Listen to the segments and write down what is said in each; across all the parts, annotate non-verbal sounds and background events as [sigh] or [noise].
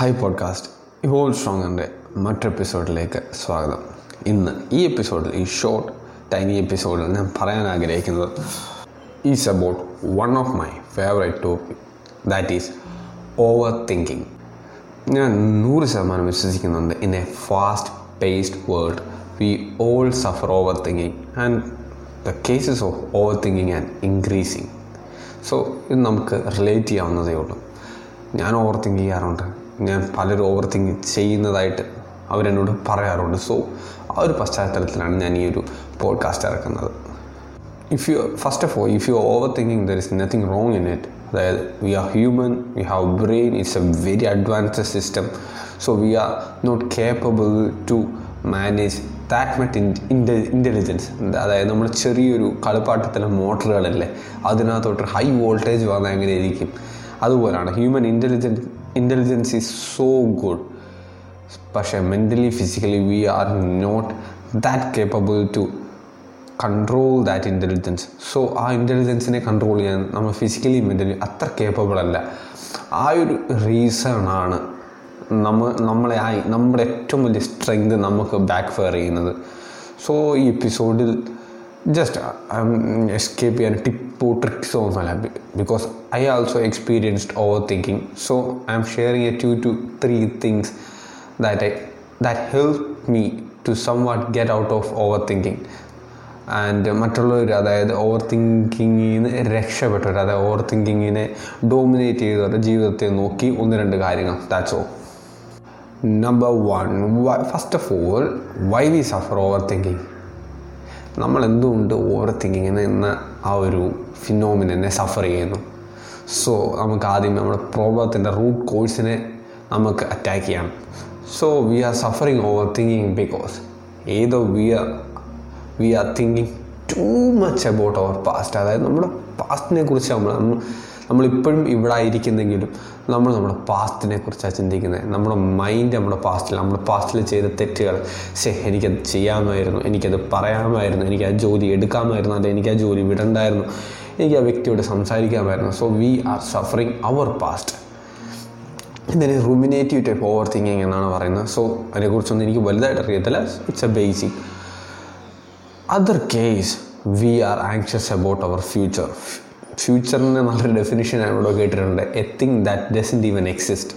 Hi podcast ഇവോൾ സ്ട്രോങ്ങിന്റെ മറ്റൊരു എപ്പിസോഡിലേക്ക് സ്വാഗതം. ഇന്ന് ഈ എപ്പിസോഡിൽ ഈ ഷോർട്ട് ടൈനി എപ്പിസോഡിൽ ഞാൻ പറയാൻ ആഗ്രഹിക്കുന്നത് is about one of my favourite topic that is overthinking ഞാൻ നൂറ് ശതമാനം വിശ്വസിക്കുന്നുണ്ട് in a fast paced world we all suffer overthinking and the cases of overthinking and increasing so ഇത് നമുക്ക് റിലേറ്റ് ചെയ്യാവുന്നതേ ഉള്ളൂ. ഞാൻ ഓവർ തിങ്ക് ചെയ്യാറുണ്ട്. ഞാൻ പലരും ഓവർ തിങ്ക് ചെയ്യുന്നതായിട്ട് അവരെന്നോട് പറയാറുണ്ട്. സോ ആ ഒരു പശ്ചാത്തലത്തിലാണ് ഞാൻ ഈ ഒരു പോഡ്കാസ്റ്റ് ഇറക്കുന്നത്. If you first of all if you overthinking there is nothing wrong in it അതായത് we are human we have brain it's a very advanced system so we are not capable to manage that മറ്റ് ഇന്റ intelligence അതായത് നമ്മൾ ചെറിയൊരു കളിപ്പാട്ടത്തിലെ മോട്ടറുകളല്ലേ അതിനകത്തോട്ട് high voltage വന്നാൽ എങ്ങനെ ഇരിക്കും? അതുപോലെയാണ് human intelligence intelligence is so good പക്ഷേ mentally physically we are not that capable to control that intelligence so ആ ഇന്റലിജൻസിനെ കൺട്രോൾ ചെയ്യാൻ നമ്മൾ ഫിസിക്കലി മെന്റലി അത്ര കേപ്പബിൾ അല്ല. ആ ഒരു റീസണാണ് നമ്മൾ നമ്മളെ ആ നമ്മുടെ ഏറ്റവും വലിയ സ്ട്രെങ്ത് നമുക്ക് ബാക്ക് ഫെയർ ചെയ്യുന്നത്. സോ ഈ എപ്പിസോഡിൽ ജസ്റ്റ് എസ്കേപ്പ് ചെയ്യാൻ ടിപ്പോ ട്രിക്സോ ഒന്നുമല്ല because I also experienced overthinking so I'm sharing a two two three things that I that help me to somewhat get out of overthinking and മറ്റുള്ളവർ അതായത് ഓവർ തിങ്കിങ്ങിൽ നിന്ന് രക്ഷപ്പെട്ടവർ അതായത് ഓവർ തിങ്കിങ്ങിനെ ഡോമിനേറ്റ് ചെയ്തവരുടെ ജീവിതത്തെ നോക്കി ഒന്ന് രണ്ട് കാര്യങ്ങൾ. That's oh number one first of all why we suffer overthinking നമ്മൾ എന്തുകൊണ്ട് ഓവർ തിങ്കിങ്ങിന് എന്ന ആ ഒരു ഫിനോമിനെ സഫർ ചെയ്യുന്നു? സോ നമുക്ക് ആദ്യം നമ്മുടെ പ്രോബ്ലത്തിന്റെ റൂട്ട് കോഴ്സിനെ നമുക്ക് അറ്റാക്ക് ചെയ്യാം. So we are suffering overthinking because ഏതോ we are we are thinking too much about our past അതായത് നമ്മുടെ പാസ്റ്റിനെ കുറിച്ച് നമ്മൾ നമ്മൾ നമ്മളിപ്പോഴും ഇവിടെ ആയിരിക്കുന്നെങ്കിലും നമ്മൾ നമ്മുടെ പാസ്റ്റിനെ കുറിച്ചാണ് ചിന്തിക്കുന്നത്. നമ്മുടെ മൈൻഡ് നമ്മുടെ പാസ്റ്റിൽ നമ്മുടെ പാസ്റ്റിൽ ചെയ്ത തെറ്റുകൾ. ശേ എനിക്കത് ചെയ്യാമായിരുന്നു എനിക്കത് പറയാമായിരുന്നു എനിക്ക് ആ ജോലി എടുക്കാമായിരുന്നു അല്ലെങ്കിൽ എനിക്ക് ആ ജോലി വിടണ്ടായിരുന്നു. എനിക്ക് ആ വ്യക്തിയോട് സംസാരിക്കാമായിരുന്നു. So we are suffering our past ഇതിന് റുമിനേറ്റീവ് ടൈപ്പ് ഓവർ തിങ്കിങ് എന്നാണ് പറയുന്നത്. സോ അതിനെക്കുറിച്ചൊന്നും എനിക്ക് വലുതായിട്ട് അറിയത്തില്ല. It's a basic other case we are anxious about our future ഫ്യൂച്ചറിന് നല്ലൊരു ഡെഫിനിഷൻ ഞാൻ ഇവിടെ കേട്ടിട്ടുണ്ട്. A thing that doesn't even exist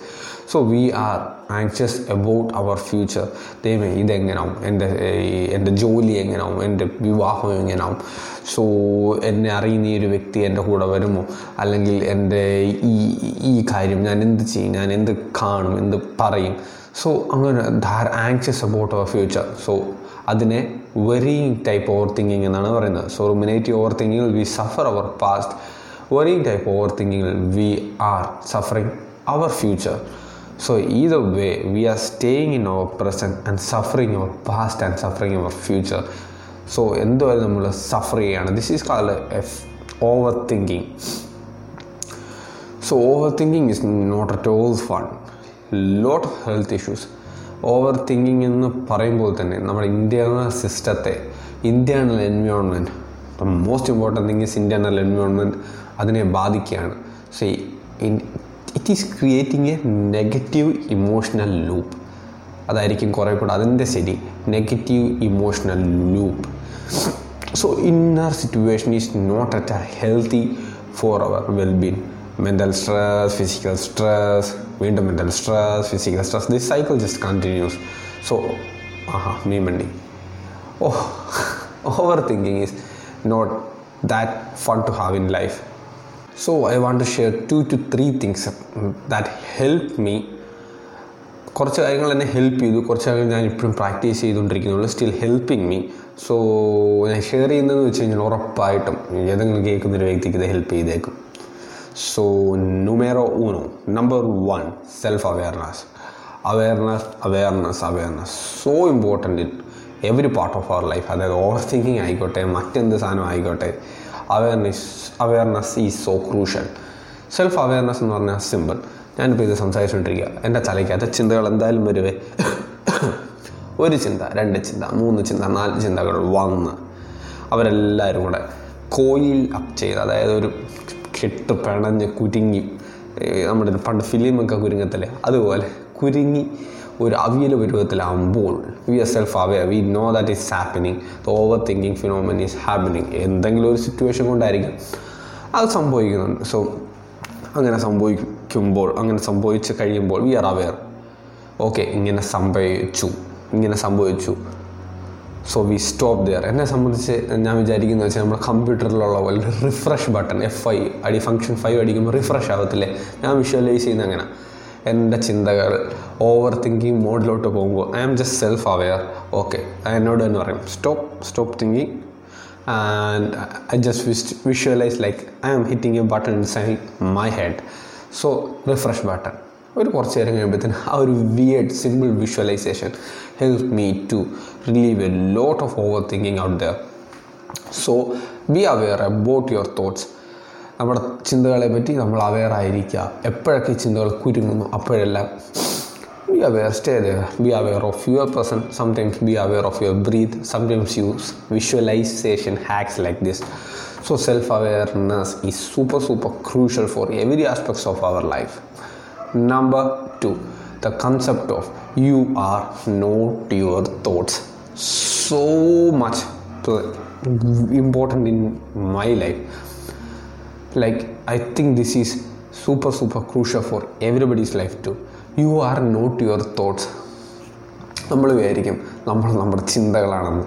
so we are anxious about our future ദൈവമേ ഇതെങ്ങനാവും? എന്റെ എന്റെ ജോലി എങ്ങനാവും? എന്റെ വിവാഹം എങ്ങനാവും? സോ എന്നെ അറിയുന്ന ഈ ഒരു വ്യക്തി എന്റെ കൂടെ വരുമോ? അല്ലെങ്കിൽ എന്റെ ഈ ഈ കാര്യം ഞാൻ എന്ത് ചെയ്യും? ഞാൻ എന്ത് കാണും? എന്ത് പറയും? സോ അങ്ങനെ they're anxious about our future so അതിനെ വെറിയിങ് ടൈപ്പ് ഓവർ തിങ്കിങ് എന്നാണ് പറയുന്നത്. So ruminative over തിങ്കിങ്ങിൽ we suffer our past worrying type over തിങ്കിങ്ങിൽ we are suffering our future so either way we are staying in our present and suffering our past and suffering our future so എന്തുവരെ നമ്മൾ suffer ചെയ്യുകയാണ് this is called F overthinking so overthinking is not at all fun lot of health issues overthinking എന്ന് പറയുമ്പോൾ തന്നെ നമ്മുടെ internal സിസ്റ്റത്തെ internal environment most important thing is internal environment അതിനെ ബാധിക്കുകയാണ്. So it is creating a negative emotional loop അതായിരിക്കും കുറേ കൂടെ അതിന്റെ ശരി negative emotional loop so inner situation is not at a healthy for our wellbeing mental stress physical stress വീണ്ടും mental stress physical stress this cycle just continues so ആഹാ മീ മണ്ടി ഓ overthinking is not that fun to have in life so I want to share two two three things that help me കുറച്ച് കാര്യങ്ങൾ എന്നെ help ചെയ്തു. കുറച്ച് കാര്യങ്ങൾ ഞാൻ ഇപ്പോഴും പ്രാക്ടീസ് ചെയ്തുകൊണ്ടിരിക്കുന്നുള്ളൂ സ്റ്റിൽ ഹെൽപ്പിങ് മീ സോ ഞാൻ ഷെയർ ചെയ്യുന്നതെന്ന് വെച്ച് കഴിഞ്ഞാൽ ഉറപ്പായിട്ടും ഏതെങ്കിലും കേൾക്കുന്നൊരു വ്യക്തിക്ക് ഇത് ഹെൽപ്പ് ചെയ്തേക്കും. സോ നുമേറോ ഊണോ number one self awareness awareness awareness awareness so important in every part of our life അതായത് ഓവർ തിങ്കിങ് ആയിക്കോട്ടെ മറ്റെന്ത് സാധനം ആയിക്കോട്ടെ. Awareness awareness is so crucial self awareness എന്ന് പറഞ്ഞാൽ സിമ്പിൾ ഞാനിപ്പോൾ ഇത് സംസാരിച്ചുകൊണ്ടിരിക്കുക എന്റെ തലയ്ക്കകത്ത് ചിന്തകൾ എന്തായാലും വരുവേ? ഒരു ചിന്ത രണ്ട് ചിന്ത മൂന്ന് ചിന്ത നാല് ചിന്തകൾ വന്ന് അവരെല്ലാവരും കൂടെ കോയിൽ അപ്പ് ചെയ്ത് അതായത് ഒരു കെട്ട് പിണഞ്ഞ് കുരുങ്ങി. നമ്മുടെ പണ്ട് ഫിലിമൊക്കെ കുരുങ്ങത്തില്ലേ? അതുപോലെ കുരുങ്ങി ഒരു avial പരുവത്തിലാകുമ്പോൾ we are self aware we know that is happening the overthinking phenomenon is happening എന്തെങ്കിലും ഒരു സിറ്റുവേഷൻ കൊണ്ടായിരിക്കും. അത് സംഭവിക്കുന്നുണ്ട്. സോ അങ്ങനെ സംഭവിക്കുമ്പോൾ അങ്ങനെ സംഭവിച്ച് കഴിയുമ്പോൾ വി ആർ അവെയർ ഓക്കെ ഇങ്ങനെ സംഭവിച്ചു. ഇങ്ങനെ സംഭവിച്ചു. സോ വി സ്റ്റോപ്പ് ദെയർ എന്നെ സംബന്ധിച്ച് ഞാൻ വിചാരിക്കുന്നത് വെച്ചാൽ നമ്മുടെ കമ്പ്യൂട്ടറിലുള്ള പോലെ റിഫ്രഷ് ബട്ടൺ എഫ് ഐ അടി ഫംഗ്ഷൻ ഫൈവ് അടിക്കുമ്പോൾ റിഫ്രഷ് ആകത്തില്ലേ ഞാൻ വിഷ്വലൈസ് ചെയ്യുന്ന അങ്ങനെ. എന്റെ ചിന്തകൾ ഓവർ തിങ്കിങ് മോഡിലോട്ട് പോകുമ്പോൾ I am just self aware okay എന്നോട് തന്നെ പറയും stop stop thinking and I just visualise like I am hitting a button inside my head so refresh button ഒരു കുറച്ച് നേരം കഴിയുമ്പോഴത്തേന് ആ ഒരു weird simple visualisation help me to relieve a lot of overthinking out there so be aware about your thoughts നമ്മുടെ ചിന്തകളെ പറ്റി നമ്മൾ അവെയർ ആയിരിക്കുക. എപ്പോഴൊക്കെ ഈ ചിന്തകൾ കുരുങ്ങുന്നു അപ്പോഴെല്ലാം be aware stay there be aware of your person sometimes be aware of your breath sometimes use visualisation hacks like this so self awareness is super super crucial for every aspects of our life Number two, the concept of you are not your thoughts. So much important in my life. Like, I think this is super, super crucial for everybody's life too. You are not your thoughts. നമ്മൾ വിചാരിക്കും നമ്മൾ നമ്മുടെ ചിന്തകളാണെന്ന്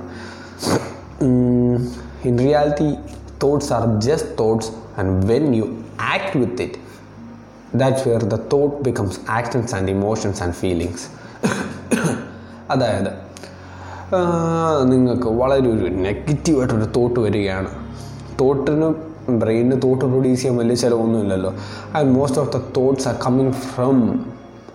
in reality thoughts are just thoughts and when you act with it that's where the thought becomes actions and emotions and feelings അതായത് നിങ്ങൾക്ക് വളരെ ഒരു നെഗറ്റീവായിട്ടൊരു thought വരികയാണ്. തോട്ടിന് ബ്രെയിനിന് thought produce ചെയ്യാൻ വലിയ ചിലവൊന്നുമില്ലല്ലോ. And most of the thoughts are coming from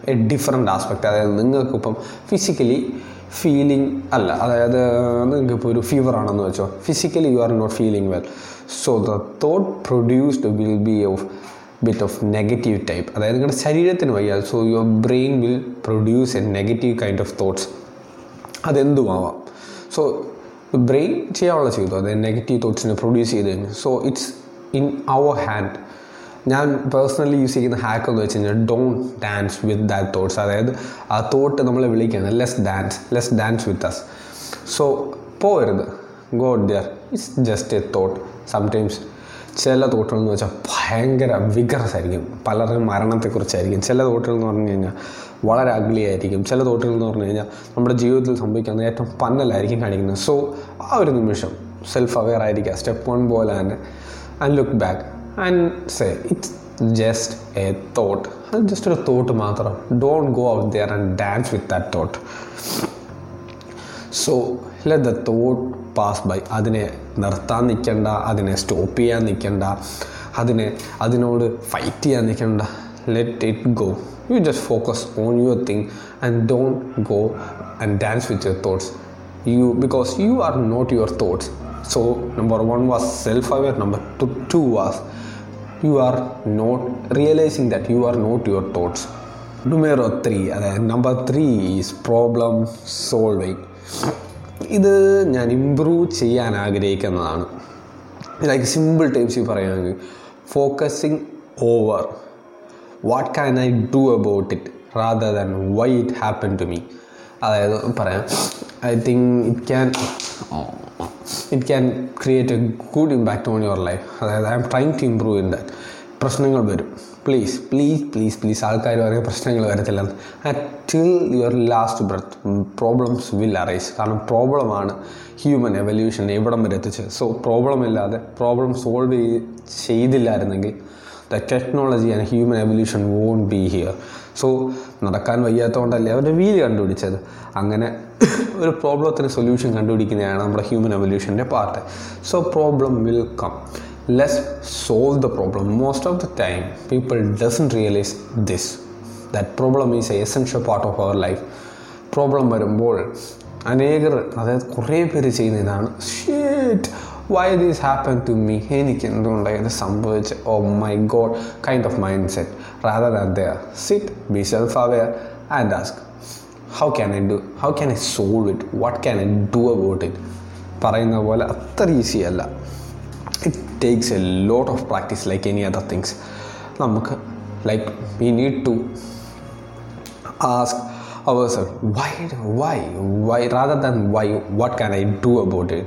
a different aspect അതായത് നിങ്ങൾക്കിപ്പം physically feeling അല്ല അതായത് നിങ്ങൾക്കിപ്പോൾ ഒരു ഫീവർ ആണെന്ന് വെച്ചോ. Physically you are not feeling well so the thought produced will be of bit of negative type അതായത് നിങ്ങളുടെ ശരീരത്തിന് വയ്യ so your brain will produce a negative kind of thoughts അതെന്തുമാവാം? So brain ചെയ്യാനുള്ള ചെയ്തു. അത് നെഗറ്റീവ് തോട്ട്സിനെ പ്രൊഡ്യൂസ് ചെയ്ത് കഴിഞ്ഞു. So it's in our hand ഞാൻ പേഴ്സണലി യൂസ് ചെയ്യുന്ന ഹാക്ക് എന്ന് വെച്ച് കഴിഞ്ഞാൽ don't dance with that thoughts അതായത് ആ തോട്ട് നമ്മളെ വിളിക്കുകയാണ്. Let's dance let's dance with us so പോകരുത് go there it's just a thought sometimes ചില തോട്ടുകൾ എന്ന് വെച്ചാൽ ഭയങ്കര വിഗ്രസ് ആയിരിക്കും. പലരുടെയും മരണത്തെക്കുറിച്ചായിരിക്കും. ചില തോട്ടുകൾ എന്ന് പറഞ്ഞു കഴിഞ്ഞാൽ വളരെ അഗ്ലി ആയിരിക്കും ചില തോട്ടുകൾ എന്ന് പറഞ്ഞു കഴിഞ്ഞാൽ നമ്മുടെ ജീവിതത്തിൽ സംഭവിക്കാവുന്ന ഏറ്റവും പന്നലായിരിക്കും കാണിക്കുന്നത്. സോ ആ ഒരു നിമിഷം സെൽഫ് അവെയർ ആയിരിക്കുക. സ്റ്റെപ്പ് വൺ പോലെ തന്നെ. And look back and say it's just a thought അത് ജസ്റ്റ് ഒരു തോട്ട് മാത്രം. Don't go out there and dance with that thought so let the thought pass by അതിനെ നിർത്താൻ നിൽക്കണ്ട. അതിനെ സ്റ്റോപ്പ് ചെയ്യാൻ നിൽക്കണ്ട. അതിനെ അതിനോട് ഫൈറ്റ് ചെയ്യാൻ നിൽക്കണ്ട. Let it go you just focus on your thing and don't go and dance with your thoughts you because you are not your thoughts so number one was self aware number two two was you are not realising that you are not your thoughts നുമേറോ three അതായത് number three is problem solving ഇത് ഞാൻ improve ചെയ്യാൻ ആഗ്രഹിക്കുന്നതാണ് like simple types പറയുകയാണെങ്കിൽ focusing over what can I do about it rather than why it happen to me അതായത് പറയാം I think it can it can create a good impact on your life അതായത് I am trying to improve in that പ്രശ്നങ്ങൾ വരും. Please please please please ആൾക്കാർ പറയുന്ന പ്രശ്നങ്ങൾ വരത്തില്ല. Till your last breath problems will arise കാരണം പ്രോബ്ലമാണ് human evolution എവിടം വരെ എത്തിച്ചത്. സോ പ്രോബ്ലം ഇല്ലാതെ problem solve ചെയ്തില്ലായിരുന്നെങ്കിൽ the technology and human evolution won't be here so നടക്കാൻ വയ്യാത്തതുകൊണ്ടല്ലേ അവരുടെ വീൽ കണ്ടുപിടിച്ചത്. അങ്ങനെ ഒരു പ്രോബ്ലത്തിന് സൊല്യൂഷൻ കണ്ടുപിടിക്കുന്നതാണ് നമ്മുടെ human എവല്യൂഷന്റെ part so problem will come less solve the problem most of the time people doesn't realise this that problem is a essential part of our life problem വരുമ്പോൾ അനേകർ അതായത് കുറേ പേര് ചെയ്യുന്ന ഇതാണ്. Shit why these happen to me എനിക്ക് എന്തുകൊണ്ടാണ് ഇത് സംഭവിച്ച് ഓ my God kind of mindset rather than there sit be self aware and ask how can I do how can I solve it what can I do about it പറയുന്ന പോലെ അത്ര easy അല്ല. It takes a lot of practice like any other things നമുക്ക് like we need to ask ourselves why why why rather than why what can i do about it?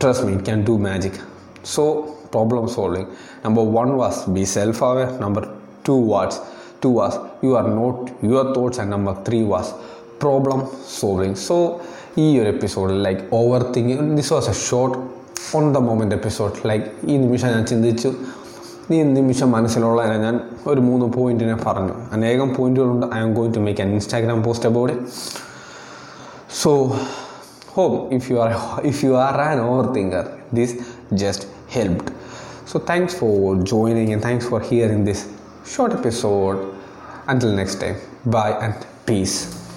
Trust me it can do magic so problem solving number one was be self-aware number two was two was you are not your thoughts and number three was problem solving so ഈ ഒരു എപ്പിസോഡിൽ like over thinking this was a short on the moment episode like ഈ നിമിഷം ഞാൻ ചിന്തിച്ചു ഈ നിമിഷം മനസ്സിലുള്ളതിനെ ഞാൻ ഒരു മൂന്ന് പോയിന്റിനെ പറഞ്ഞു അനേകം പോയിന്റുകളുണ്ട് I am going to make an Instagram post about so hope if you are [laughs] if you are an overthinker this just helped. So thanks for joining and thanks for hearing this short episode. Until next time bye and peace